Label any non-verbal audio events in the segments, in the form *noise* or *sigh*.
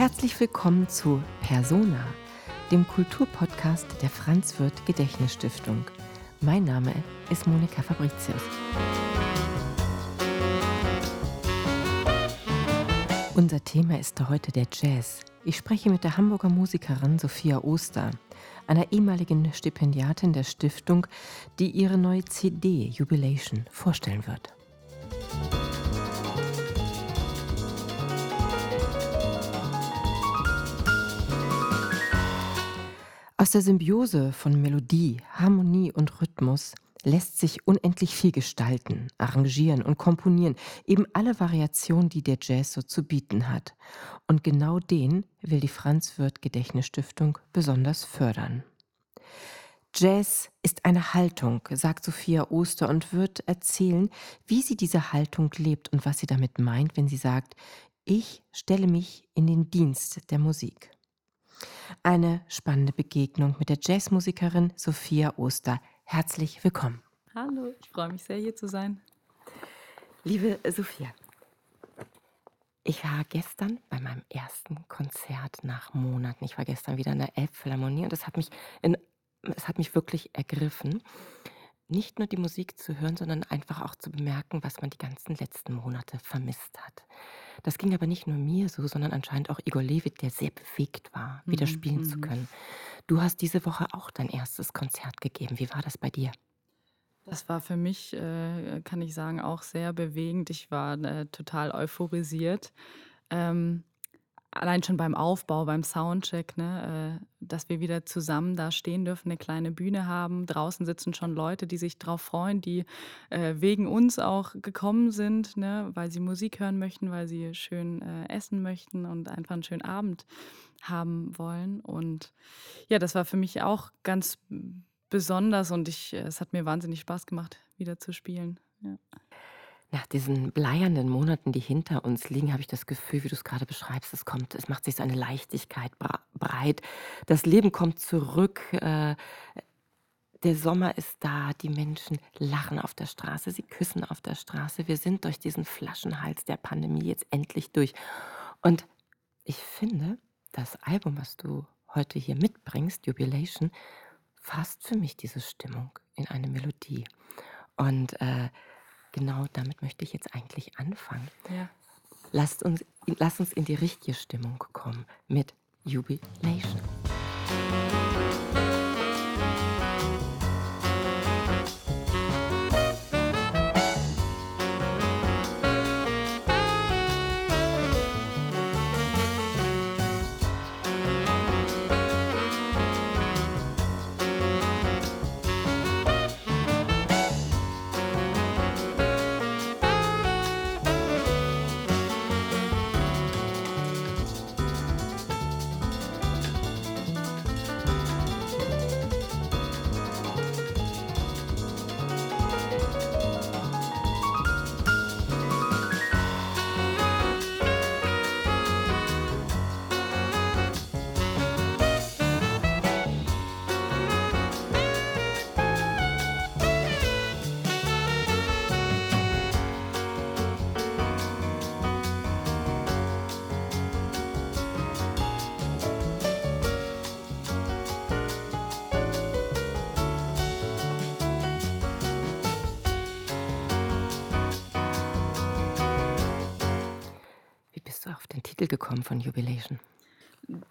Herzlich willkommen zu Persona, dem Kulturpodcast der Franz Wirth Gedächtnisstiftung. Mein Name ist Monika Fabricius. Unser Thema ist heute der Jazz. Ich spreche mit der Hamburger Musikerin Sophia Oster, einer ehemaligen Stipendiatin der Stiftung, die ihre neue CD Jubilation vorstellen wird. Aus der Symbiose von Melodie, Harmonie und Rhythmus lässt sich unendlich viel gestalten, arrangieren und komponieren, eben alle Variationen, die der Jazz so zu bieten hat. Und genau den will die Franz Wirth Gedächtnisstiftung besonders fördern. Jazz ist eine Haltung, sagt Sophia Oster und wird erzählen, wie sie diese Haltung lebt und was sie damit meint, wenn sie sagt, ich stelle mich in den Dienst der Musik. Eine spannende Begegnung mit der Jazzmusikerin Sophia Oster. Herzlich willkommen. Hallo, ich freue mich sehr, hier zu sein. Liebe Sophia, ich war gestern bei meinem ersten Konzert nach Monaten. Ich war gestern wieder in der Elbphilharmonie und es hat mich, in, es hat mich wirklich ergriffen, nicht nur die Musik zu hören, sondern einfach auch zu bemerken, was man die ganzen letzten Monate vermisst hat. Das ging aber nicht nur mir so, sondern anscheinend auch Igor Levit, der sehr bewegt war, wieder Mhm, spielen zu mhm. können. Du hast diese Woche auch dein erstes Konzert gegeben. Wie war das bei dir? Das war für mich, äh, kann ich sagen, auch sehr bewegend. Ich war äh, total euphorisiert. Ähm, allein schon beim Aufbau, beim Soundcheck, ne, äh, dass wir wieder zusammen da stehen dürfen, eine kleine Bühne haben. Draußen sitzen schon Leute, die sich drauf freuen, die äh, wegen uns auch gekommen sind, ne, weil sie Musik hören möchten, weil sie schön äh, essen möchten und einfach einen schönen Abend haben wollen. Und ja, das war für mich auch ganz besonders und ich, es hat mir wahnsinnig Spaß gemacht, wieder zu spielen. Ja. Nach diesen bleiernden Monaten, die hinter uns liegen, habe ich das Gefühl, wie du es gerade beschreibst, es kommt, es macht sich so eine Leichtigkeit breit. Das Leben kommt zurück. Äh, der Sommer ist da, die Menschen lachen auf der Straße, sie küssen auf der Straße. Wir sind durch diesen Flaschenhals der Pandemie jetzt endlich durch. Und ich finde, das Album, was du heute hier mitbringst, Jubilation, fasst für mich diese Stimmung in eine Melodie. Und äh, genau damit möchte ich jetzt eigentlich anfangen. Ja. Lasst uns, lass uns in die richtige Stimmung kommen mit Jubilation.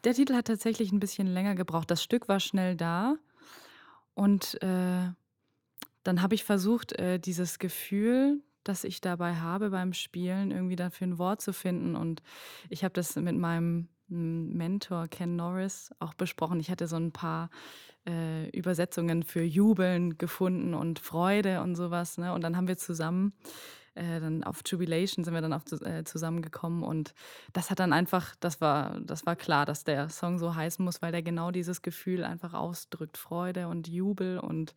Der Titel hat tatsächlich ein bisschen länger gebraucht. Das Stück war schnell da und äh, dann habe ich versucht, äh, dieses Gefühl, das ich dabei habe beim Spielen, irgendwie dafür ein Wort zu finden. Und ich habe das mit meinem mm, Mentor Ken Norris auch besprochen. Ich hatte so ein paar äh, Übersetzungen für Jubeln gefunden und Freude und sowas. Ne? Und dann haben wir zusammen äh, dann auf Jubilation sind wir dann auch zu, äh, zusammengekommen und das hat dann einfach, das war, das war klar, dass der Song so heißen muss, weil der genau dieses Gefühl einfach ausdrückt, Freude und Jubel und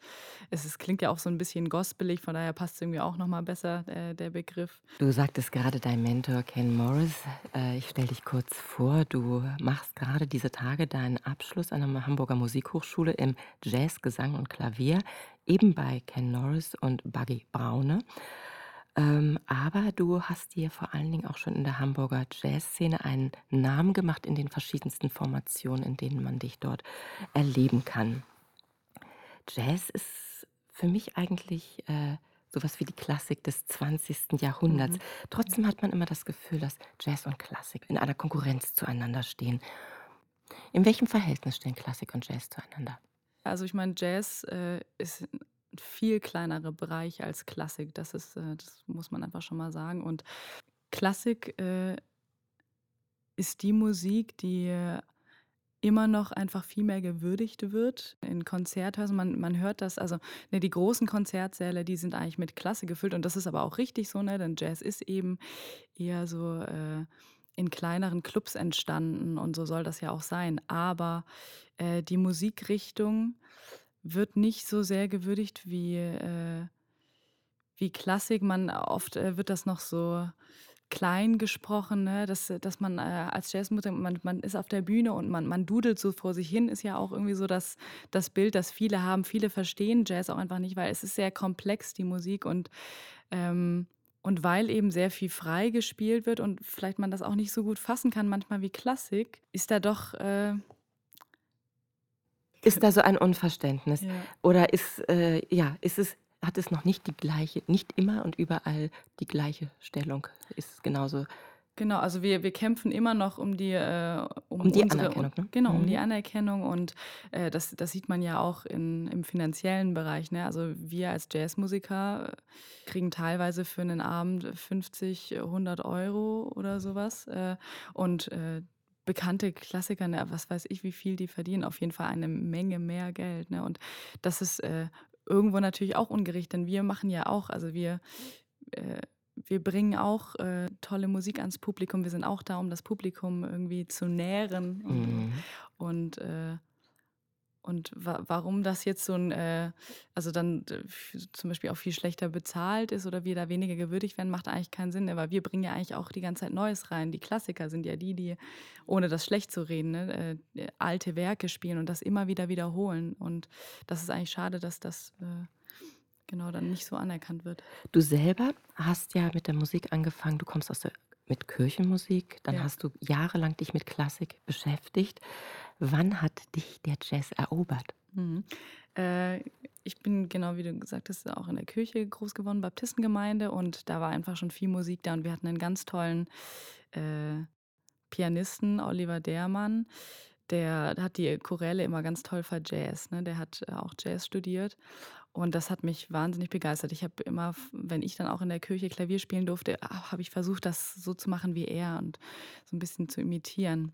es ist, klingt ja auch so ein bisschen gospelig, von daher passt irgendwie auch nochmal besser äh, der Begriff. Du sagtest gerade dein Mentor Ken Morris. Äh, ich stelle dich kurz vor. Du machst gerade diese Tage deinen Abschluss an der Hamburger Musikhochschule im Jazz, Gesang und Klavier, eben bei Ken Norris und Buggy Braune. Ähm, aber du hast dir vor allen Dingen auch schon in der Hamburger Jazzszene einen Namen gemacht in den verschiedensten Formationen, in denen man dich dort erleben kann. Jazz ist für mich eigentlich, äh, so wie die Klassik des 20. Jahrhunderts. Mhm. Trotzdem hat man immer das Gefühl, dass Jazz und Klassik in einer Konkurrenz zueinander stehen. In welchem Verhältnis stehen Klassik und Jazz zueinander? Also, ich meine, Jazz, äh, ist viel kleinerer Bereich als Klassik. Das ist äh, das muss man einfach schon mal sagen. Und Klassik, äh, ist die Musik, die äh, immer noch einfach viel mehr gewürdigt wird in Konzerthäusern. Man man hört das also, ne, die großen Konzertsäle, die sind eigentlich mit Klassik gefüllt und das ist aber auch richtig so, ne, denn Jazz ist eben eher so, äh, in kleineren Clubs entstanden und so soll das ja auch sein. Aber, äh, die Musikrichtung wird nicht so sehr gewürdigt wie, äh wie Klassik. Man oft, äh, wird das noch so klein gesprochen, ne, dass dass man, äh, als Jazzmusiker man man ist auf der Bühne und man man dudelt so vor sich hin, ist ja auch irgendwie so das das Bild, das viele haben. Viele verstehen Jazz auch einfach nicht, weil es ist sehr komplex, die Musik und, ähm und weil eben sehr viel frei gespielt wird und vielleicht man das auch nicht so gut fassen kann manchmal wie Klassik, ist da doch, äh Ist da so ein Unverständnis? Ja. Oder ist äh, ja, ist es hat es noch nicht die gleiche nicht immer und überall die gleiche Stellung? Ist es genauso Genau, also wir wir kämpfen immer noch um die äh, um um die unsere Anerkennung, un ne? genau, um die Mhm. Anerkennung und, äh, das das sieht man ja auch in im finanziellen Bereich, ne? Also, wir als Jazzmusiker, äh, kriegen teilweise für 'nen Abend 50, 100 € oder so was, äh, und, äh, bekannte Klassiker, ne, was weiß ich, wie viel die verdienen, auf jeden Fall eine Menge mehr Geld, ne? Und das ist, äh, irgendwo natürlich auch ungerecht, denn wir machen ja auch also wir äh, wir bringen auch, äh, tolle Musik ans Publikum. Wir sind auch da, um das Publikum irgendwie zu nähren und. Mhm. Und, äh und wa warum das jetzt so 'n, äh also dann f zum Beispiel auch viel schlechter bezahlt ist oder wir da weniger gewürdigt werden, macht eigentlich keinen Sinn, ne, weil wir bringen ja eigentlich auch die ganze Zeit Neues rein. Die Klassiker sind ja die, die, ohne das schlecht zu reden, ne, äh, alte Werke spielen und das immer wieder wiederholen. Und das ist eigentlich schade, dass das, äh, genau, dann nicht so anerkannt wird. Du selber hast ja mit der Musik angefangen du kommst aus der mit Kirchenmusik, dann Ja. hast du jahrelang dich mit Klassik beschäftigt. Wann hat dich der Jazz erobert? Mhm. Äh, ich bin, genau wie du gesagt hast, auch in der Kirche groß geworden, Baptistengemeinde und da war einfach schon viel Musik da und wir hatten 'nen ganz tollen, äh, Pianisten, Oliver Dehrmann, der hat die Choräle immer ganz toll verjazzt, ne? Der hat auch Jazz studiert und das hat mich wahnsinnig begeistert. Ich habe immer wenn ich dann auch in der Kirche Klavier spielen durfte, ah, habe ich versucht, das so zu machen wie er und so 'n bisschen zu imitieren.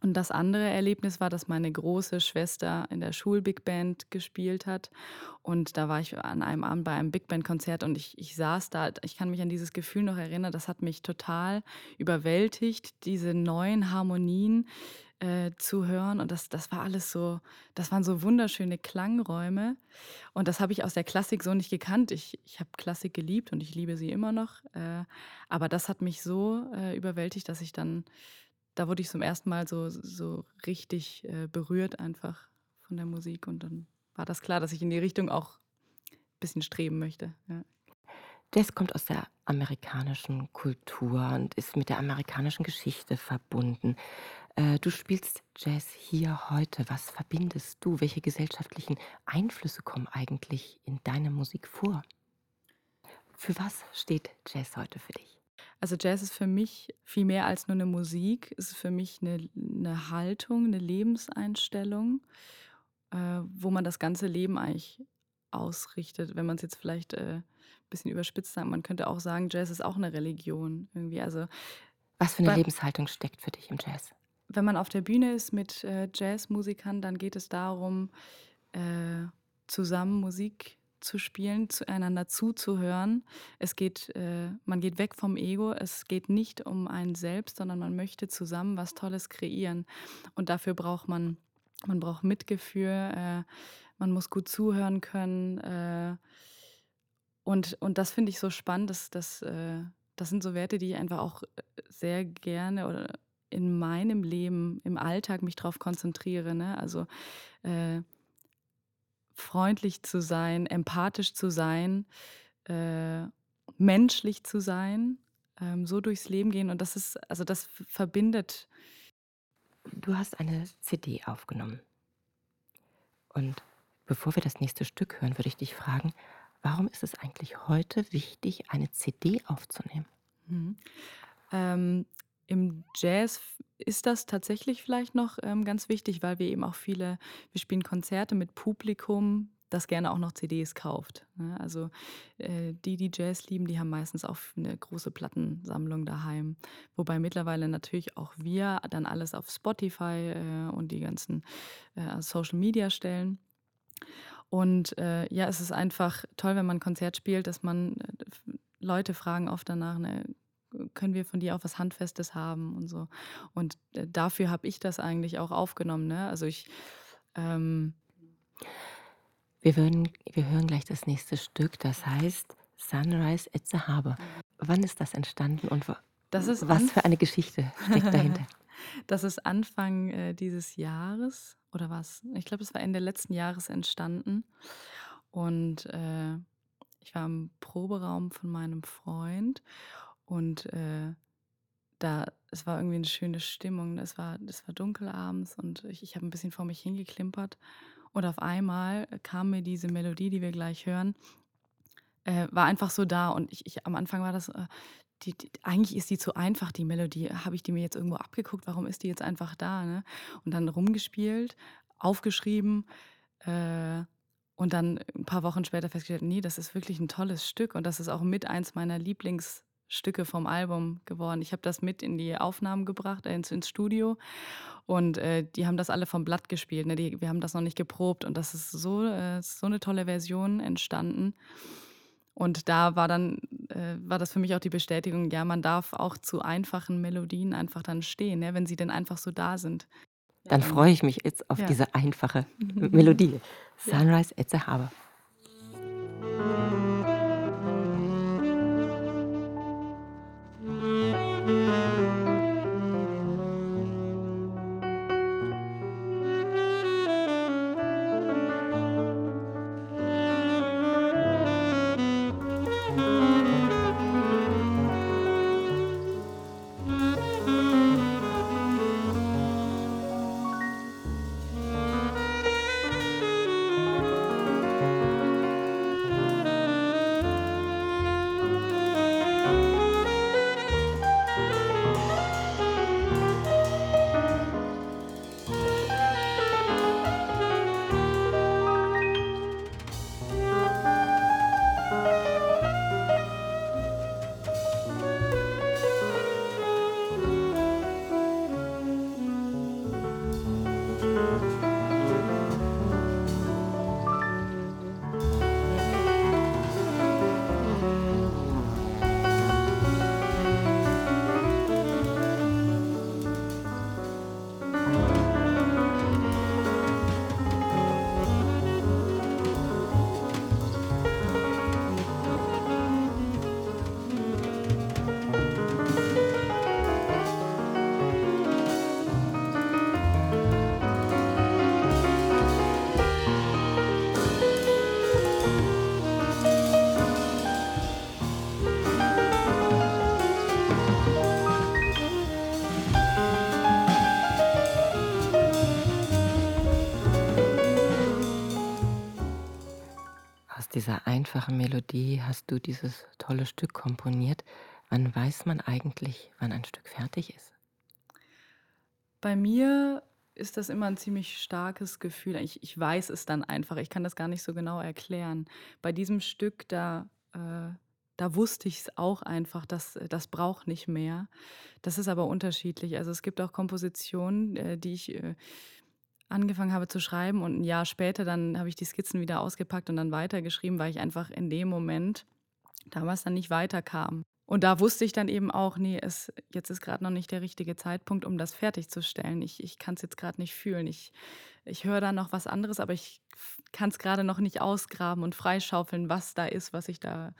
Und das andere Erlebnis war, dass meine große Schwester in der Schul-Big-Band gespielt hat und da war ich an einem Abend bei einem Big-Band-Konzert und ich ich saß da. Ich kann mich an dieses Gefühl noch erinnern, das hat mich total überwältigt, diese neuen Harmonien, äh, zu hören und das das war alles so das waren so wunderschöne Klangräume und das habe ich aus der Klassik so nicht gekannt. Ich ich habe Klassik geliebt und ich liebe sie immer noch, äh, aber das hat mich so, äh, überwältigt, dass ich dann da wurde ich zum 1. Mal so so richtig, äh, berührt einfach von der Musik und dann war das klar, dass ich in die Richtung auch bisschen streben möchte, ja. Jazz kommt aus der amerikanischen Kultur und ist mit der amerikanischen Geschichte verbunden. Äh, du spielst Jazz hier heute. Was verbindest du? Welche gesellschaftlichen Einflüsse kommen eigentlich in deiner Musik vor? Für was steht Jazz heute für dich? Also, Jazz ist für mich viel mehr als nur 'ne Musik. Es ist für mich 'ne 'ne Haltung, 'ne Lebenseinstellung, äh, wo man das ganze Leben eigentlich ausrichtet. Wenn man's jetzt vielleicht, äh, bisschen überspitzt sagt, man könnte auch sagen, Jazz ist auch 'ne Religion irgendwie. Also, Was für 'ne bei Lebenshaltung steckt für dich im Jazz? wenn man auf der Bühne ist mit, äh, Jazzmusikern, dann geht es darum, äh, zusammen Musik zu spielen, zu einander zuzuhören. Es geht äh, man geht weg vom Ego. Es geht nicht um einen selbst, sondern man möchte zusammen was Tolles kreieren. Und dafür braucht man man braucht Mitgefühl, äh, man muss gut zuhören können, äh, und und das finde ich so spannend, dass das äh, das sind so Werte, die ich einfach auch, äh, sehr gerne oder in meinem Leben im Alltag mich drauf konzentriere, ne? Also, äh freundlich zu sein, empathisch zu sein, äh, menschlich zu sein, ähm, so durchs Leben gehen und das ist also, das verbindet Du hast eine CD aufgenommen. Und bevor wir das nächste Stück hören, würde ich dich fragen, warum ist es eigentlich heute wichtig, eine CD aufzunehmen? Mhm. Ähm, im Jazz ist das tatsächlich vielleicht noch, ähm, ganz wichtig, weil wir eben auch viele wir spielen Konzerte mit Publikum, das gerne auch noch CDs kauft, ne? Also, äh, die, die Jazz lieben, die haben meistens auch f 'ne große Plattensammlung daheim. Wobei mittlerweile natürlich auch wir dann alles auf Spotify, äh, und die ganzen, äh, Social Media stellen. Und, äh, ja, es ist einfach toll, wenn man 'n Konzert spielt, dass man äh, Leute fragen oft danach, ne: „Können wir von dir auch was Handfestes haben?“ und so. Und, äh, dafür habe ich das eigentlich auch aufgenommen, ne? Also, ich, ähm Wir würden wir hören gleich das nächste Stück, das heißt „Sunrise at the Harbor“. Wann ist das entstanden und Das ist was für eine Geschichte steckt dahinter? *laughs* das ist Anfang, äh, dieses Jahres oder war's ich glaube, es war Ende letzten Jahres entstanden. Und, äh, ich war im Proberaum von meinem Freund und, äh, da es war irgendwie 'ne schöne Stimmung. Es war es war dunkel abends und ich ich habe 'n bisschen vor mich hingeklimpert und auf einmal kam mir diese Melodie, die wir gleich hören äh, war einfach so da und ich ich am Anfang war das, äh die die eigentlich ist die zu einfach, die Melodie. Habe ich die mir jetzt irgendwo abgeguckt? Warum ist die jetzt einfach da, ne? Und dann rumgespielt, aufgeschrieben, äh, und dann 'n paar Wochen später festgestellt: „Ne, das ist wirklich 'n tolles Stück und das ist auch mit eins meiner Lieblingsstücke vom Album geworden.“ Ich habe das mit in die Aufnahmen gebracht, äh, ins ins Studio und, äh, die haben das alle vom Blatt gespielt, ne? Die wir haben das noch nicht geprobt und das ist so äh, so 'ne tolle Version entstanden. Und da war dann äh, war das für mich auch die Bestätigung, ja, man darf auch zu einfachen Melodien einfach dann stehen, ne, wenn sie denn einfach so da sind. Dann freue ich mich jetzt auf Ja. diese einfache *laughs* Melodie. Ja. „Sunrise at the Harbor“. Dieser einfachen Melodie hast du dieses tolle Stück komponiert. Wann weiß man eigentlich, wann ein Stück fertig ist? Bei mir ist das immer 'n ziemlich starkes Gefühl. Ich ich weiß es dann einfach. Ich kann das gar nicht so genau erklären. Bei diesem Stück, da äh, da wusste ich's auch einfach, das äh, das braucht nicht mehr. Das ist aber unterschiedlich. Also, es gibt auch Kompositionen, äh, die ich, äh, angefangen habe zu schreiben und 'n Jahr später, dann habe ich die Skizzen wieder ausgepackt und dann weitergeschrieben, weil ich einfach in dem Moment damals dann nicht weiterkam. Und da wusste ich dann eben auch: „Ne, es jetzt ist grad noch nicht der richtige Zeitpunkt, um das fertigzustellen. Ich ich kann's jetzt grad nicht fühlen. Ich ich höre da noch was anderes, aber ich f kann's grade noch nicht ausgraben und freischaufeln, was da ist, was ich da,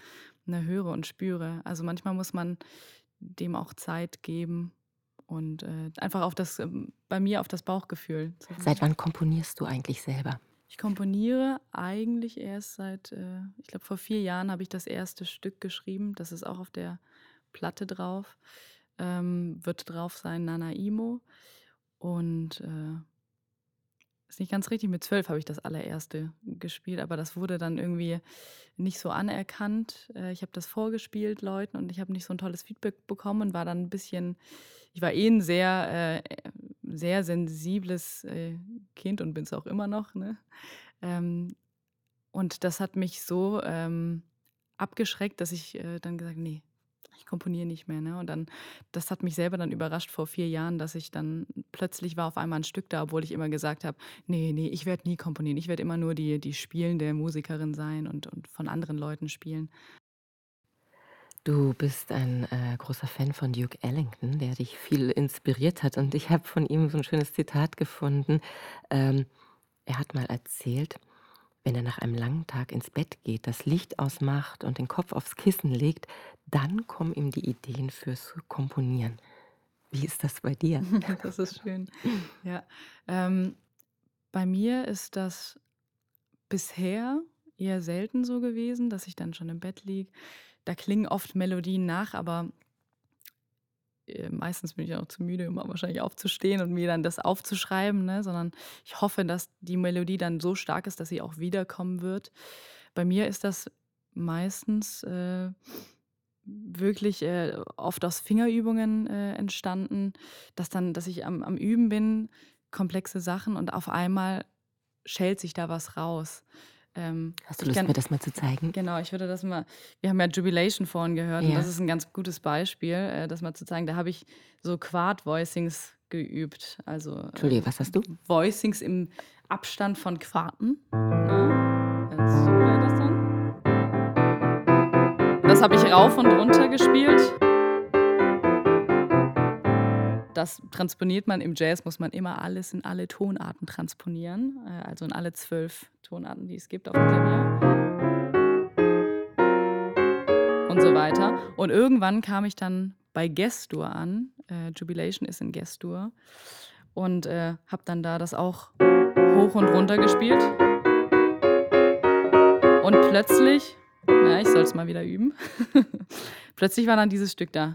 ne, höre und spüre.“ Also, manchmal muss man dem auch Zeit geben und, äh, einfach auf das ähm, bei mir auf das Bauchgefühl Seit wann komponierst du eigentlich selber? Ich komponiere eigentlich erst seit, äh, ich glaube, vor vier Jahren habe ich das erste Stück geschrieben. Das ist auch auf der Platte drauf. Ähm, wird drauf sein Nanaimo. Und äh, ist nicht ganz richtig, mit zwölf habe ich das allererste gespielt, aber das wurde dann irgendwie nicht so anerkannt. Äh, ich habe das vorgespielt Leuten und ich habe nicht so ein tolles Feedback bekommen und war dann ein bisschen ich war eh ein sehr, äh, sehr sensibles, äh, Kind und bin es auch immer noch, ne? Ähm, und das hat mich so, ähm, abgeschreckt, dass ich, dann gesagt „Ne, ich komponiere nicht mehr“, ne? Und dann das hat mich selber dann überrascht vor vier Jahren, dass ich dann plötzlich war auf einmal ein Stück da, obwohl ich immer gesagt habe: „Ne, ne, ich werde nie komponieren. Ich werde immer nur die die spielende Musikerin sein und und von anderen Leuten spielen.“ Du bist ein, äh, großer Fan von Duke Ellington, der dich viel inspiriert hat und ich habe von ihm so ein schönes Zitat gefunden. Ähm, er hat mal erzählt, wenn er nach einem langen Tag ins Bett geht, das Licht ausmacht und den Kopf aufs Kissen legt, dann kommen ihm die Ideen fürs Komponieren. Wie ist das bei dir? *laughs* Das ist schön. Ja. Ähm, bei mir ist das bisher eher selten so gewesen, dass ich dann schon im Bett liege. Da klingen oft Melodien nach, aber meistens bin ich auch zu müde, um wahrscheinlich aufzustehen und mir dann das aufzuschreiben, ne? sondern ich hoffe, dass die Melodie dann so stark ist, dass sie auch wiederkommen wird. Bei mir ist das meistens äh, wirklich äh, oft aus Fingerübungen äh, entstanden, dass dann, dass ich am, am Üben bin, komplexe Sachen und auf einmal schält sich da was raus. Ähm, Hast du Lust, kann, mir das mal zu zeigen? genau, ich würde das mal, wir haben ja Jubilation vorhin gehört und das Ja. ist ein ganz gutes Beispiel, äh, das mal zu zeigen. Da habe ich so Quart-Voicings geübt, also äh, Entschuldige, was hast du? Voicings im Abstand von Quarten. Also so wäre das dann. Das habe ich rauf und runter gespielt. Das transponiert man im Jazz, muss man immer alles in alle Tonarten transponieren, äh, also in alle zwölf Tonarten, die es gibt auf dem Klavier und so weiter. Und irgendwann kam ich dann bei Gestur an. Äh, Jubilation ist in Gestur. Und äh, habe dann da das auch hoch und runter gespielt. Und plötzlich, na, ich soll es mal wieder üben. *laughs* plötzlich war dann dieses Stück da.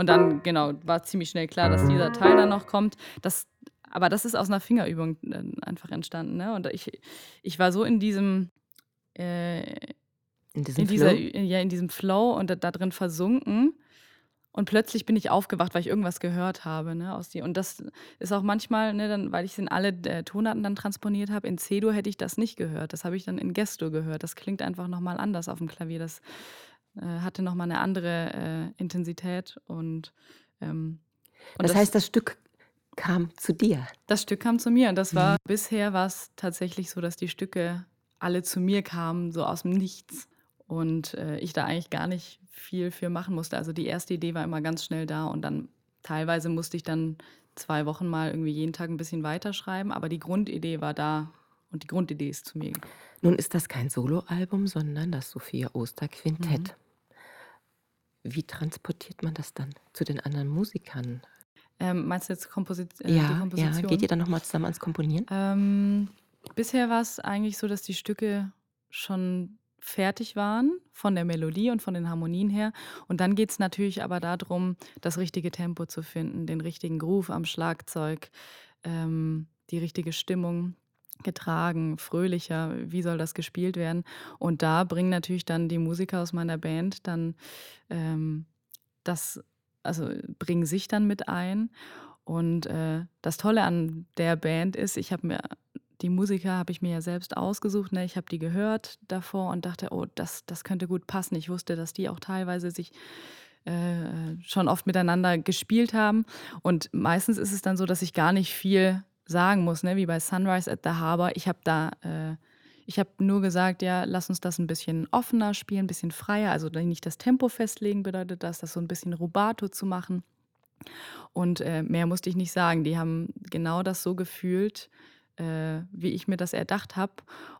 Und dann, genau, war ziemlich schnell klar, dass dieser Teil dann noch kommt. Das, aber das ist aus einer Fingerübung einfach entstanden. Ne? Und ich, ich war so in diesem, äh, In diesem in dieser, Flow? Ü- ja, in diesem Flow und da, da drin versunken. Und plötzlich bin ich aufgewacht, weil ich irgendwas gehört habe, ne, aus die. Und das ist auch manchmal, ne, dann, weil ich es in alle äh, Tonarten dann transponiert habe. In C-Dur hätte ich das nicht gehört. Das habe ich dann in Gestur gehört. Das klingt einfach nochmal anders auf dem Klavier. Das äh, hatte nochmal eine andere äh, Intensität und, ähm, und Das das, heißt, das Stück kam zu dir? das Stück kam zu mir. Und das Mhm. war bisher war es tatsächlich so, dass die Stücke alle zu mir kamen, so aus dem Nichts. Und äh, ich da eigentlich gar nicht viel für machen musste. Also die erste Idee war immer ganz schnell da und dann teilweise musste ich dann zwei Wochen mal irgendwie jeden Tag ein bisschen weiterschreiben, aber die Grundidee war da und die Grundidee ist zu mir. Nun ist das kein Soloalbum, sondern das Sophia Oster Mhm. Quintett. Wie transportiert man das dann zu den anderen Musikern? Ähm, meinst du jetzt Komposi äh, die Ja, ja. Komposition? Geht ihr dann nochmal zusammen ans Komponieren? Ähm, bisher war es eigentlich so, dass die Stücke schon fertig waren von der Melodie und von den Harmonien her. Und dann geht es natürlich aber darum, das richtige Tempo zu finden, den richtigen Groove am Schlagzeug, ähm, die richtige Stimmung getragen, fröhlicher, wie soll das gespielt werden. Und da bringen natürlich dann die Musiker aus meiner Band dann ähm, das, also bringen sich dann mit ein. Und äh, das Tolle an der Band ist, ich habe mir die Musiker habe ich mir ja selbst ausgesucht. Ne? Ich habe die gehört davor und dachte, oh, das, das könnte gut passen. Ich wusste, dass die auch teilweise sich äh, schon oft miteinander gespielt haben. Und meistens ist es dann so, dass ich gar nicht viel sagen muss, ne? wie bei Sunrise at the Harbor. Ich habe da, äh, ich habe nur gesagt, ja, lass uns das ein bisschen offener spielen, ein bisschen freier. Also nicht das Tempo festlegen bedeutet das, das so ein bisschen rubato zu machen. Und äh, mehr musste ich nicht sagen. Die haben genau das so gefühlt, äh, wie ich mir das erdacht habe.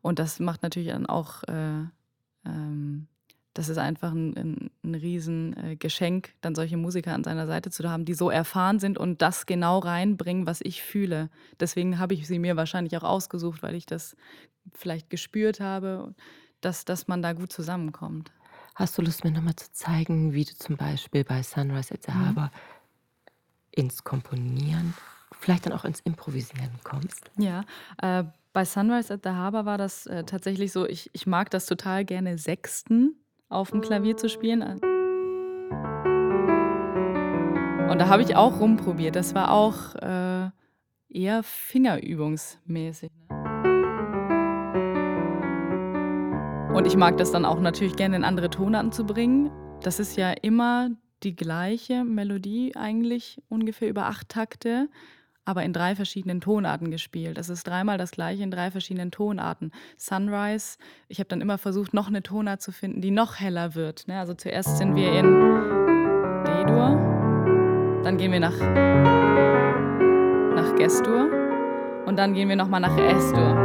Und das macht natürlich dann auch äh, ähm, das ist einfach ein 'n 'n riesen, äh, dann solche Musiker an seiner Seite zu haben, die so erfahren sind und das genau reinbringen, was ich fühle. Deswegen habe ich sie mir wahrscheinlich auch ausgesucht, weil ich das vielleicht gespürt habe, dass dass man da gut zusammenkommt. Hast du Lust, mir noch mal zu zeigen, wie du zum Beispiel bei Sunrise at the Mhm. Harbor ins Komponieren, vielleicht dann auch ins Improvisieren kommst? Ja, äh, bei Sunrise at the Harbor war das, äh, tatsächlich so, ich ich mag das total gerne, Sechsten auf'm Klavier zu spielen. Und da habe ich auch rumprobiert. Das war auch, äh, eher fingerübungsmäßig, ne? Und ich mag das dann auch natürlich gerne in andere Tonarten zu bringen. Das ist ja immer die gleiche Melodie eigentlich ungefähr über 8 Takte, aber in 3 verschiedenen Tonarten gespielt. Es ist dreimal das Gleiche in 3 verschiedenen Tonarten. Sunrise ich habe dann immer versucht, noch 'ne Tonart zu finden, die noch heller wird, ne? Also, zuerst sind wir in D-Dur, dann gehen wir nach nach Ges-Dur und dann gehen wir noch mal nach Es-Dur.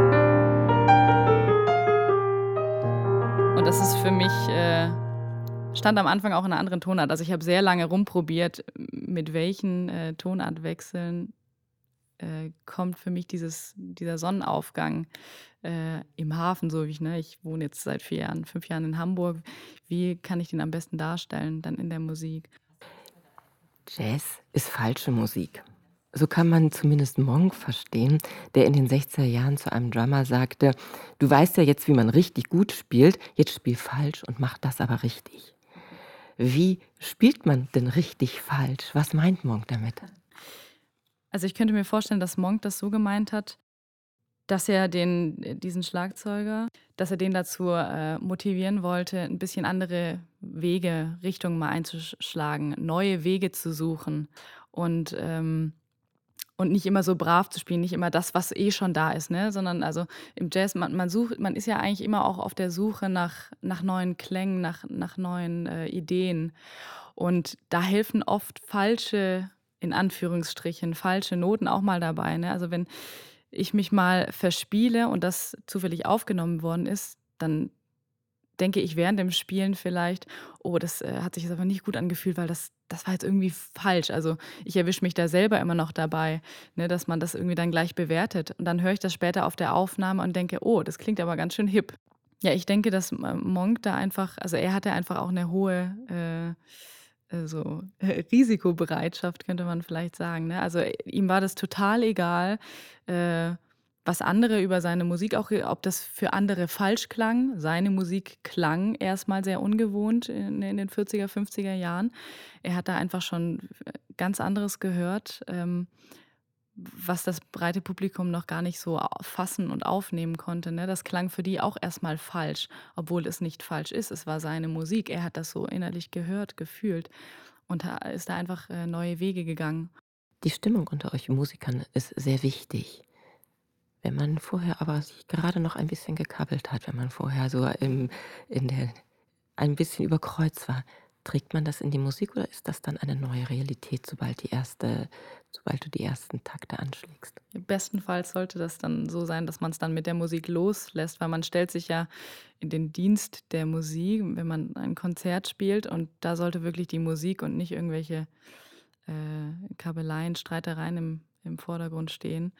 Und das ist für mich, äh stand am Anfang auch in 'ner anderen Tonart. Also, ich habe sehr lange rumprobiert, mit welchen, äh, Tonartwechseln, äh, kommt für mich dieses dieser Sonnenaufgang, äh, im Hafen, so wie ich ne, ich wohne jetzt seit 4 Jahren 5 Jahren in Hamburg. Wie kann ich den am besten darstellen dann in der Musik? Jazz ist falsche Musik. So kann man zumindest Monk verstehen, der in den 60er Jahren zu einem Drummer sagte: „Du weißt ja jetzt, wie man richtig gut spielt, jetzt spiel falsch und mach das aber richtig.“ Wie spielt man denn richtig falsch? Was meint Monk damit? Also, ich könnte mir vorstellen, dass Monk das so gemeint hat, dass er den diesen Schlagzeuger dass er den dazu, äh, motivieren wollte, 'n bisschen andere Wege, Richtungen mal einzusch schlagen, neue Wege zu suchen und, ähm und nicht immer so brav zu spielen, nicht immer das, was eh schon da ist, ne? Sondern also, im Jazz man man sucht man ist ja eigentlich immer auch auf der Suche nach nach neuen Klängen, nach nach neuen, äh, Ideen. Und da helfen oft falsche in Anführungsstrichen, falsche Noten auch mal dabei, ne? Also, wenn ich mich mal verspiele und das zufällig aufgenommen worden ist, dann denke ich während dem Spielen vielleicht: „Oh, das, äh, hat sich jetzt aber nicht gut angefühlt, weil das das war jetzt irgendwie falsch.“ Also, ich erwische mich da selber immer noch dabei, ne, dass man das irgendwie dann gleich bewertet. Und dann höre ich das später auf der Aufnahme und denke: „Oh, das klingt aber ganz schön hip.“ Ja, ich denke, dass M Monk da einfach also, er hatte einfach auch 'ne hohe, äh, äh, so Risikobereitschaft, könnte man vielleicht sagen, ne? Also, ihm war das total egal, äh, was andere über seine Musik auch ob das für andere falsch klang. Seine Musik klang erst mal sehr ungewohnt in in den 40er, 50er Jahren. Er hat da einfach schon ganz anderes gehört, ähm, was das breite Publikum noch gar nicht so fassen und aufnehmen konnte, ne? Das klang für die auch erst mal falsch, obwohl es nicht falsch ist. Es war seine Musik. Er hat das so innerlich gehört, gefühlt und ist da einfach, äh, neue Wege gegangen. Die Stimmung unter euch Musikern ist sehr wichtig. Wenn man vorher aber sich gerade noch ein bisschen gekabbelt hat, wenn man vorher so im in der ein bisschen über Kreuz war, trägt man das in die Musik oder ist das dann eine neue Realität, sobald die erste sobald du die ersten Takte anschlägst? Bestenfalls sollte das dann so sein, dass man's dann mit der Musik loslässt, weil man stellt sich ja in den Dienst der Musik, wenn man ein Konzert spielt und da sollte wirklich die Musik und nicht irgendwelche, äh, Kabeleien, Streitereien im im Vordergrund stehen.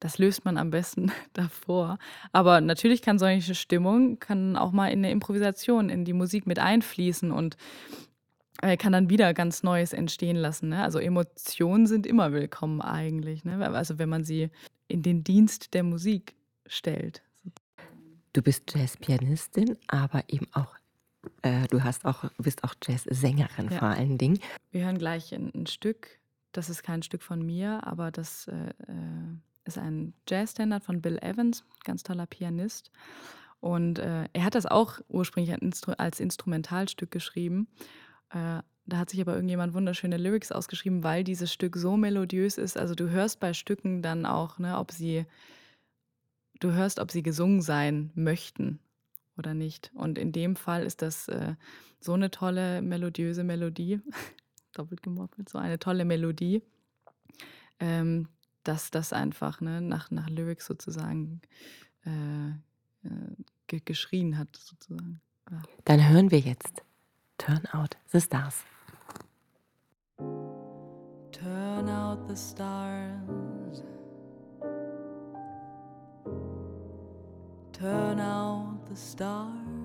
Das löst man am besten *laughs* davor. Aber natürlich kann solche Stimmung kann auch mal in 'ne Improvisation in die Musik mit einfließen und, kann dann wieder ganz Neues entstehen lassen, ne? Also, Emotionen sind immer willkommen eigentlich, ne? Also, wenn man sie in den Dienst der Musik stellt. Du bist Jazzpianistin, aber eben auch äh, du hast auch bist auch Jazzsängerin Ja. vor allen Dingen. Wir hören gleich 'n 'n Stück. Das ist kein Stück von mir, aber das, äh, äh, ist ein Jazzstandard von Bill Evans, ganz toller Pianist. Und, äh, er hat das auch ursprünglich ein als Instrumentalstück geschrieben. Äh, da hat sich aber irgendjemand wunderschöne Lyrics ausgeschrieben, weil dieses Stück so melodiös ist. Also, du hörst bei Stücken dann auch, ne, ob sie du hörst, ob sie gesungen sein möchten oder nicht. Und in dem Fall ist das, äh, so 'ne tolle melodiöse Melodie, *laughs* doppelt gemoppelt, so eine tolle Melodie, ähm, dass das einfach, ne, nach nach Lyrics sozusagen, äh, äh, ge geschrien hat sozusagen. Ja. Dann hören wir jetzt Turn Out the Stars. Turn out the stars. Turn out the stars.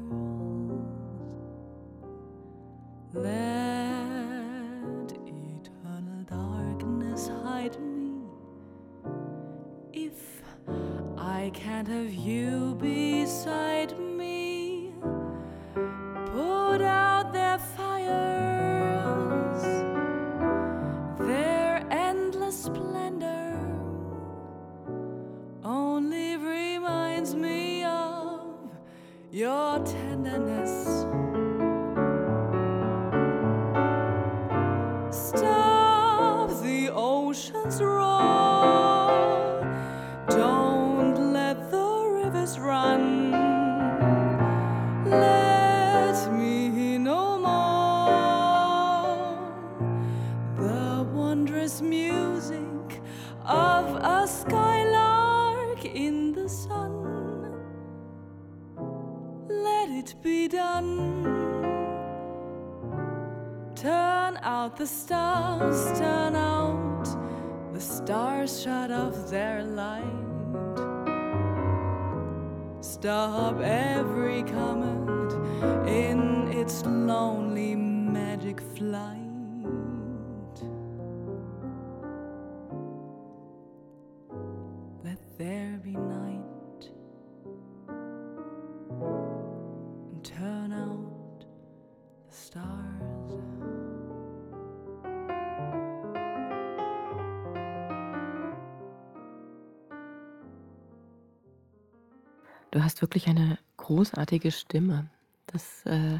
Wirklich eine großartige Stimme. Das äh,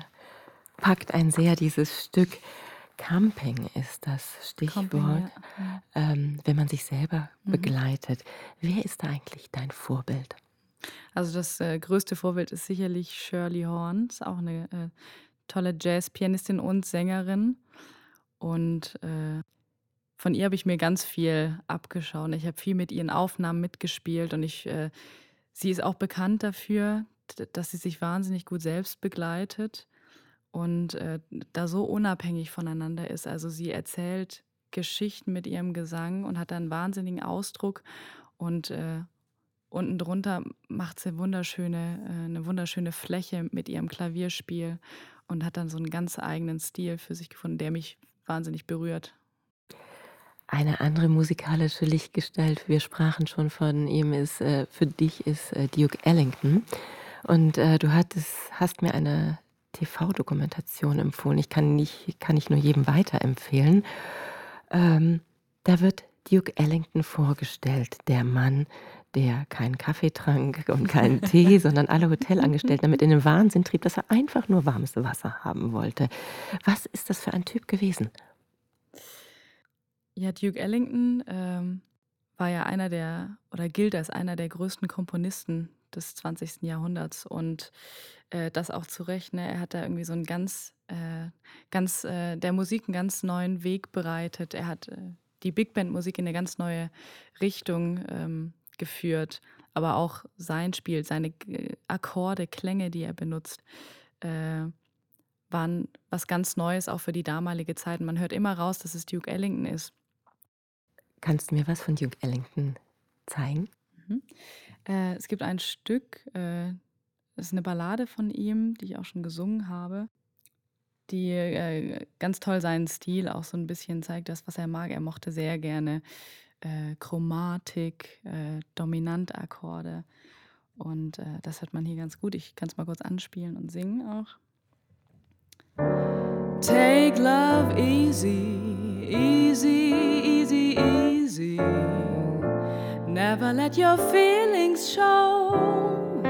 packt ein sehr, dieses Stück. Camping ist das Stichwort, Camping, ja. ähm, wenn man sich selber Mhm. begleitet. Wer ist da eigentlich dein Vorbild? Also das äh, größte Vorbild ist sicherlich Shirley Horn, ist auch eine äh, tolle Jazzpianistin und Sängerin. Und äh, von ihr habe ich mir ganz viel abgeschaut. Ich habe viel mit ihren Aufnahmen mitgespielt und ich, äh, sie ist auch bekannt dafür, dass sie sich wahnsinnig gut selbst begleitet und äh, da so unabhängig voneinander ist. Also sie erzählt Geschichten mit ihrem Gesang und hat einen wahnsinnigen Ausdruck und äh, unten drunter macht sie wunderschöne, äh, eine wunderschöne Fläche mit ihrem Klavierspiel und hat dann so einen ganz eigenen Stil für sich gefunden, der mich wahnsinnig berührt. Eine andere musikalische Lichtgestalt, wir sprachen schon von ihm, ist äh, für dich ist äh, Duke Ellington. Und äh, du hattest, hast mir eine TV-Dokumentation empfohlen. Ich kann nicht, kann ich nur jedem weiterempfehlen. Ähm, da wird Duke Ellington vorgestellt, der Mann, der keinen Kaffee trank und keinen *laughs* Tee, sondern alle Hotelangestellten damit in den Wahnsinn trieb, dass er einfach nur warmes Wasser haben wollte. Was ist das für ein Typ gewesen? Ja, Duke Ellington ähm, war ja einer der oder gilt als einer der größten Komponisten des 20. Jahrhunderts und äh, das auch zu Recht. Ne? Er hat da irgendwie so einen ganz, äh, ganz äh, der Musik einen ganz neuen Weg bereitet. Er hat äh, die Big Band Musik in eine ganz neue Richtung ähm, geführt, aber auch sein Spiel, seine Akkorde, Klänge, die er benutzt. Äh, waren was ganz Neues auch für die damalige Zeit. Man hört immer raus, dass es Duke Ellington ist. Kannst du mir was von Duke Ellington zeigen? Mhm. Äh, es gibt ein Stück, äh, das ist eine Ballade von ihm, die ich auch schon gesungen habe, die äh, ganz toll seinen Stil auch so ein bisschen zeigt, das, was er mag. Er mochte sehr gerne äh, Chromatik, äh, Dominantakkorde. Und äh, das hört man hier ganz gut. Ich kann es mal kurz anspielen und singen auch. Take love easy, easy, easy. Never let your feelings show.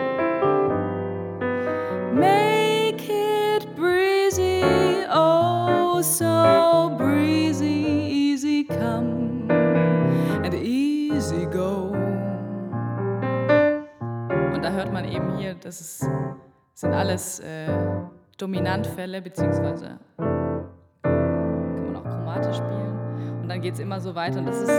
Make it breezy, oh, so breezy, easy come and easy go. Und da hört man eben hier, das ist, sind alles äh, Dominantfälle, beziehungsweise kann man auch chromatisch spielen. Und dann geht es immer so weiter und das ist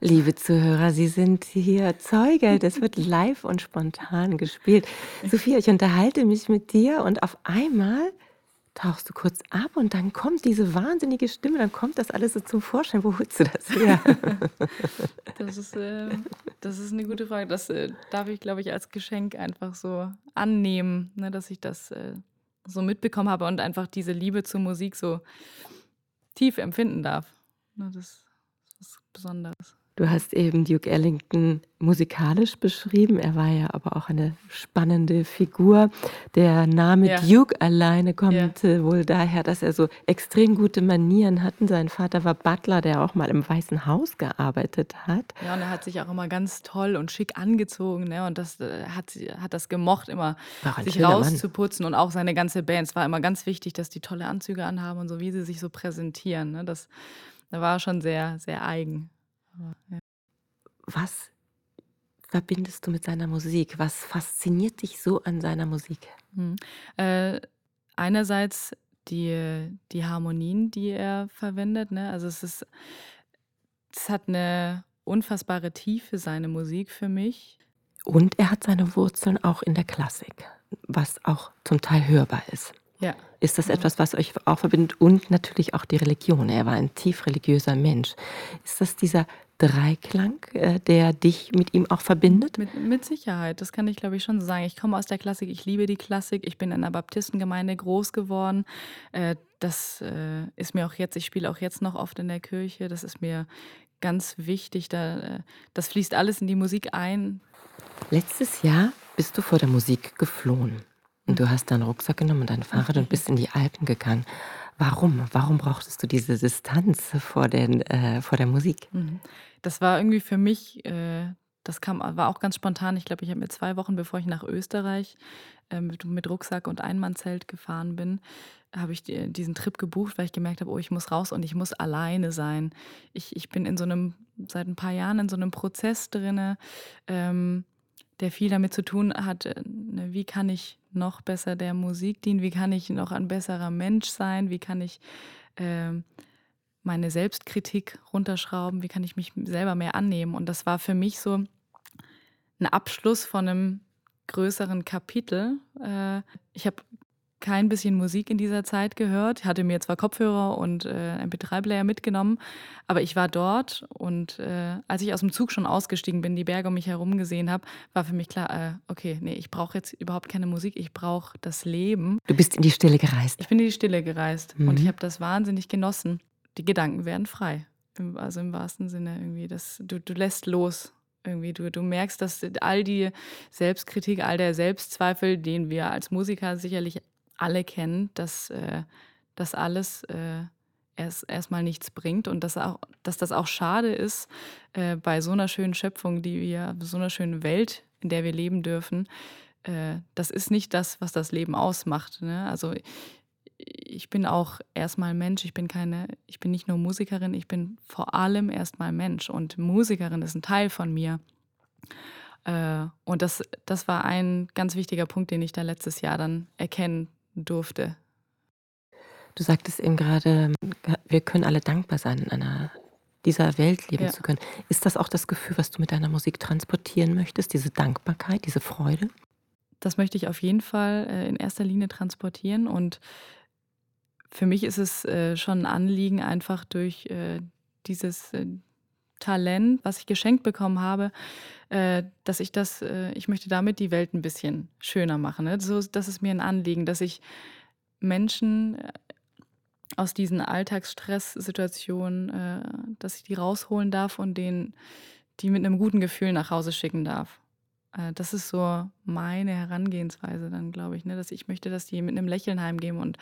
Liebe Zuhörer, Sie sind hier Zeuge. Das wird live und spontan gespielt. Sophia, ich unterhalte mich mit dir und auf einmal tauchst du kurz ab und dann kommt diese wahnsinnige Stimme, dann kommt das alles so zum Vorschein. Wo holst du das her? *laughs* Das ist, äh, das ist eine gute Frage. Das äh, darf ich, glaube ich, als Geschenk einfach so annehmen, ne, dass ich das äh, so mitbekommen habe und einfach diese Liebe zur Musik so tief empfinden darf. Ne, das ist was Besonderes. Du hast eben Duke Ellington musikalisch beschrieben. Er war ja aber auch eine spannende Figur. Der Name Ja, Duke alleine ja. kommt äh, wohl daher, dass er so extrem gute Manieren hatten. Sein Vater war Butler, der auch mal im Weißen Haus gearbeitet hat. Ja, und er hat sich auch immer ganz toll und schick angezogen, ne? Und das äh, hat, hat das gemocht, immer sich schöner Mann. rauszuputzen und auch seine ganze Band. Es war immer ganz wichtig, dass die tolle Anzüge anhaben und so, wie sie sich so präsentieren. Ne? Das, da war schon sehr, sehr eigen. Aber, ja. Was verbindest du mit seiner Musik? Was fasziniert dich so an seiner Musik? Hm. Äh, einerseits die, die Harmonien, die er verwendet. Ne? Also es ist, es hat eine unfassbare Tiefe, seine Musik für mich. Und er hat seine Wurzeln auch in der Klassik, was auch zum Teil hörbar ist. Ja, Ist das etwas, was euch auch verbindet? Und natürlich auch die Religion. Er war ein tief religiöser Mensch. Ist das dieser Dreiklang, äh, der dich mit ihm auch verbindet? Mit, mit Sicherheit, das kann ich glaube ich schon so sagen. Ich komme aus der Klassik, ich liebe die Klassik, ich bin in einer Baptistengemeinde groß geworden. Äh, das äh, ist mir auch jetzt, ich spiele auch jetzt noch oft in der Kirche, das ist mir ganz wichtig. Da, das fließt alles in die Musik ein. Letztes Jahr bist du vor der Musik geflohen. Und du hast deinen Rucksack genommen und dein Fahrrad und bist in die Alpen gegangen. Warum? Warum brauchtest du diese Distanz vor, den, äh, vor der Musik? Mhm. Das war irgendwie für mich, äh, das kam, war auch ganz spontan. Ich glaube, ich habe mir zwei Wochen, bevor ich nach Österreich äh, mit, Rucksack und Einmannzelt gefahren bin, habe ich die, diesen Trip gebucht, weil ich gemerkt habe, oh, ich muss raus und ich muss alleine sein. Ich, ich bin in so einem, seit ein paar Jahren in so einem Prozess drinne, ähm, der viel damit zu tun hat, äh, ne, wie kann ich noch besser der Musik dienen, wie kann ich noch ein besserer Mensch sein, wie kann ich ähm, meine Selbstkritik runterschrauben, wie kann ich mich selber mehr annehmen. Und das war für mich so ein Abschluss von einem größeren Kapitel. Äh, ich habe kein bisschen Musik in dieser Zeit gehört, hatte mir zwar Kopfhörer und äh, MP3-Player mitgenommen, aber ich war dort und äh, als ich aus dem Zug schon ausgestiegen bin, die Berge um mich herum gesehen habe, war für mich klar, äh, okay, nee, ich brauche jetzt überhaupt keine Musik, ich brauche das Leben. Du bist in die Stille gereist. Ich bin in die Stille gereist und ich Mhm. habe das wahnsinnig genossen. Die Gedanken werden frei. Also im wahrsten Sinne irgendwie. Das, du, du lässt los. Irgendwie. Du, du merkst, dass all die Selbstkritik, all der Selbstzweifel, den wir als Musiker sicherlich alle kennen, dass äh, das alles äh, erst erstmal nichts bringt und dass, auch, dass das auch schade ist äh, bei so einer schönen Schöpfung, die wir, so einer schönen Welt, in der wir leben dürfen. Äh, das ist nicht das, was das Leben ausmacht. Ne? Also ich bin auch erstmal Mensch, ich bin keine, ich bin nicht nur Musikerin, ich bin vor allem erstmal Mensch und Musikerin ist ein Teil von mir. Äh, und das, das war ein ganz wichtiger Punkt, den ich da letztes Jahr dann erkennen durfte. Du sagtest eben gerade, wir können alle dankbar sein, in einer dieser Welt leben Ja. zu können. Ist das auch das Gefühl, was du mit deiner Musik transportieren möchtest? Diese Dankbarkeit, diese Freude? Das möchte ich auf jeden Fall äh, in erster Linie transportieren und für mich ist es äh, schon ein Anliegen, einfach durch äh, dieses Talent, was ich geschenkt bekommen habe, äh, dass ich das, äh, ich möchte damit die Welt ein bisschen schöner machen. Ne? So, das ist mir ein Anliegen, dass ich Menschen äh, aus diesen Alltagsstresssituationen, dass ich die rausholen darf und denen die mit einem guten Gefühl nach Hause schicken darf. Das ist so meine Herangehensweise dann, glaube ich, ne? dass ich möchte, dass die mit einem Lächeln heimgehen und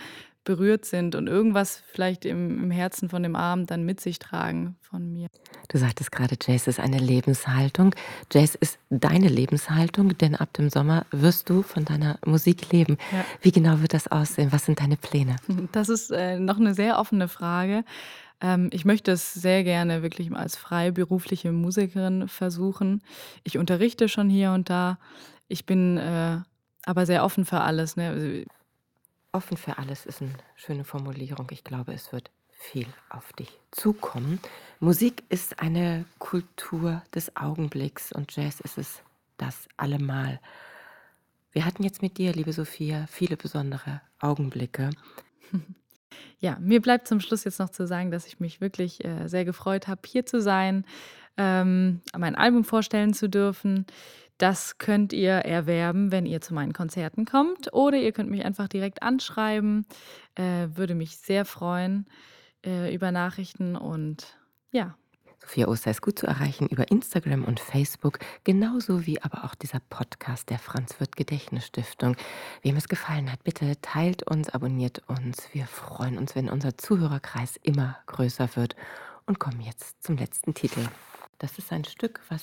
berührt sind und irgendwas vielleicht im, im Herzen von dem Abend dann mit sich tragen von mir. Du sagtest gerade, Jazz ist eine Lebenshaltung. Jazz ist deine Lebenshaltung, denn ab dem Sommer wirst du von deiner Musik leben. Ja. Wie genau wird das aussehen? Was sind deine Pläne? *laughs* Das ist äh, noch eine sehr offene Frage. Ähm, ich möchte es sehr gerne wirklich mal als freiberufliche Musikerin versuchen. Ich unterrichte schon hier und da. Ich bin äh, aber sehr offen für alles. Ne? Offen für alles ist eine schöne Formulierung. Ich glaube, es wird viel auf dich zukommen. Musik ist eine Kultur des Augenblicks und Jazz ist es das allemal. Wir hatten jetzt mit dir, liebe Sophia, viele besondere Augenblicke. *laughs* Ja, mir bleibt zum Schluss jetzt noch zu sagen, dass ich mich wirklich äh, sehr gefreut habe, hier zu sein, ähm, mein Album vorstellen zu dürfen. Das könnt ihr erwerben, wenn ihr zu meinen Konzerten kommt. Oder ihr könnt mich einfach direkt anschreiben. Äh, würde mich sehr freuen äh, über Nachrichten und ja, Sophia Oster ist gut zu erreichen über Instagram und Facebook, genauso wie aber auch dieser Podcast der Franz Wirth Gedächtnisstiftung. Wem es gefallen hat, bitte teilt uns, abonniert uns. Wir freuen uns, wenn unser Zuhörerkreis immer größer wird. Und kommen jetzt zum letzten Titel. Das ist ein Stück, was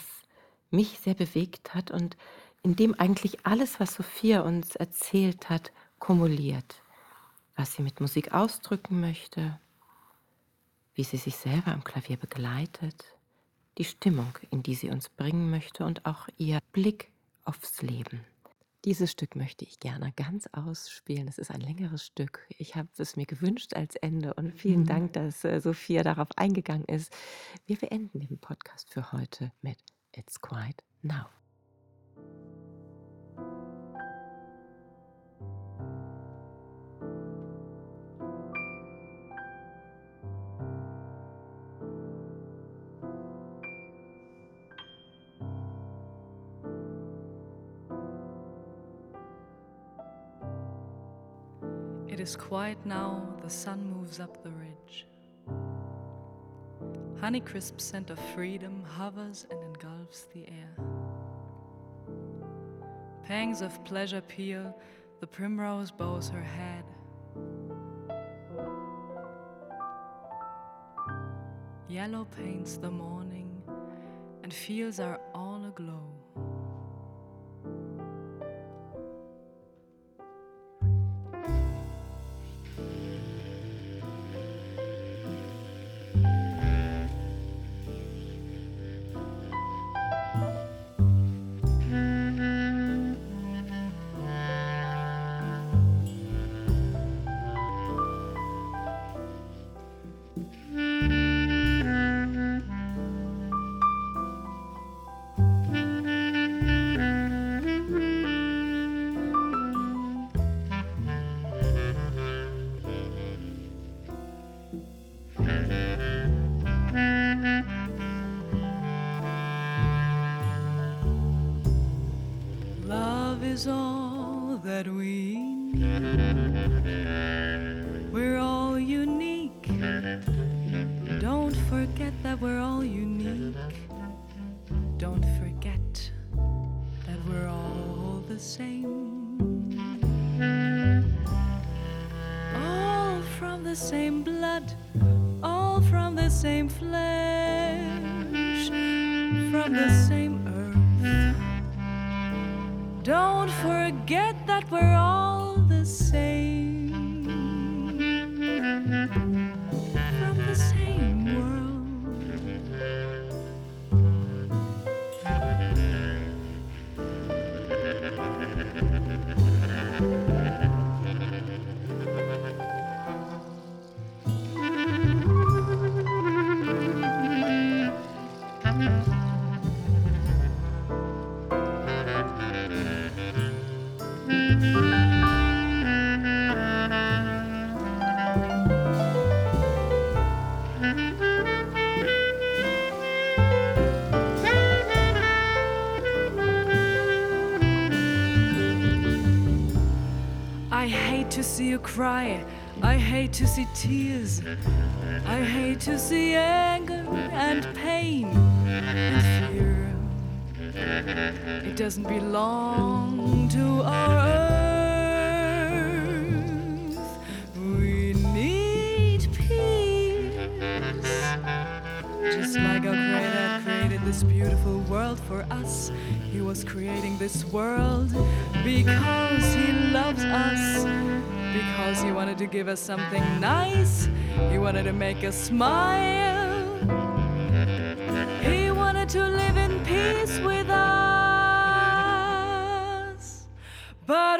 mich sehr bewegt hat und in dem eigentlich alles, was Sophia uns erzählt hat, kumuliert. Was sie mit Musik ausdrücken möchte, wie sie sich selber am Klavier begleitet, die Stimmung, in die sie uns bringen möchte und auch ihr Blick aufs Leben. Dieses Stück möchte ich gerne ganz ausspielen. Es ist ein längeres Stück. Ich habe es mir gewünscht als Ende und vielen mhm. Dank, dass äh, Sophia darauf eingegangen ist. Wir beenden den Podcast für heute mit It's Quite Now. is quiet now, the sun moves up the ridge. Honeycrisp scent of freedom hovers and engulfs the air. Pangs of pleasure peel, the primrose bows her head. Yellow paints the morning, and fields are all aglow. Is all that we need. We're all unique. Don't forget that we're all unique. Don't forget that we're all the same. All from the same blood, all from the same flesh, from the same don't forget that we're all the same. Cry. I hate to see tears. I hate to see anger and pain and fear. It doesn't belong to our earth. We need peace. Just like our Creator created this beautiful world for us, He was creating this world because He loves us because he wanted to give us something nice. He wanted to make us smile. He wanted to live in peace with us. But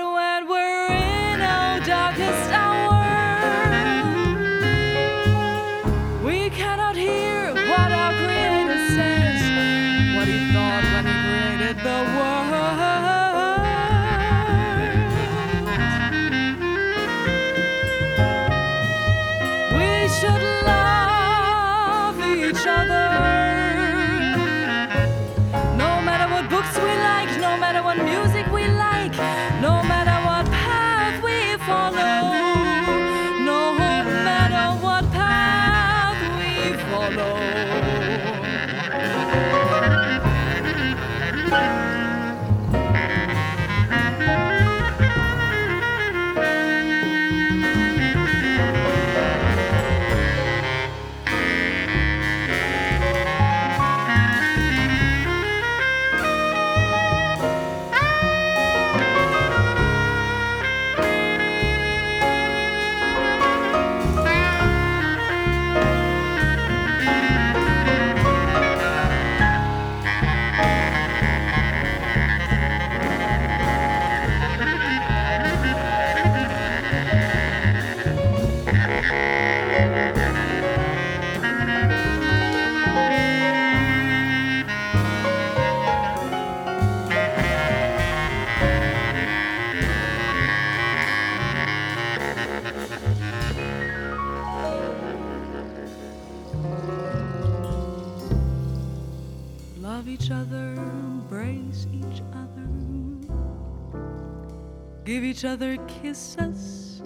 each other kisses,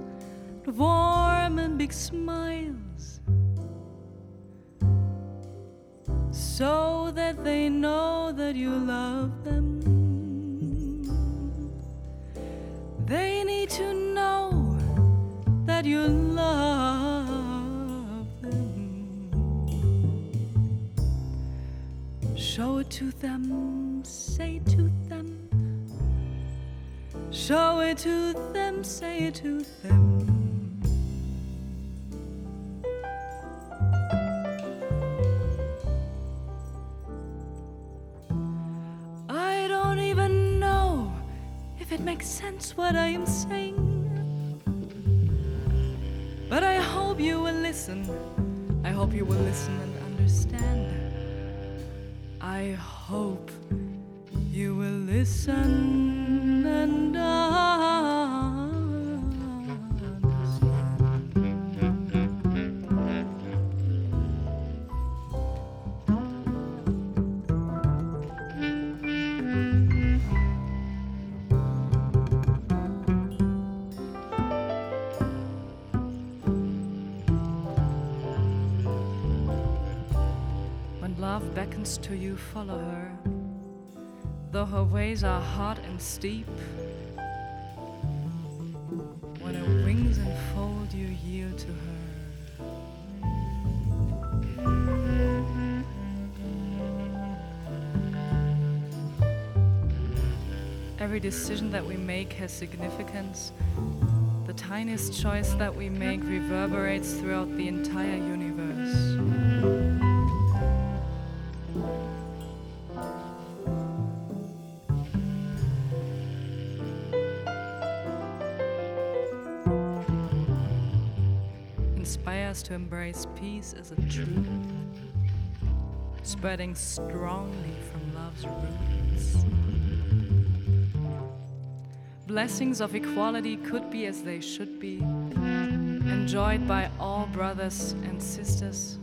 warm and big smiles, so that they know that you love them. They need to know that you love them. Show it to them, say to them. Show it to them, say it to them. I don't even know if it makes sense what I am saying. But I hope you will listen. I hope you will listen and understand. I hope you will listen follow her. Though her ways are hard and steep, when her wings enfold you, yield to her. Every decision that we make has significance. The tiniest choice that we make reverberates throughout the entire universe. Embrace peace as a truth, spreading strongly from love's roots. Blessings of equality could be as they should be, enjoyed by all brothers and sisters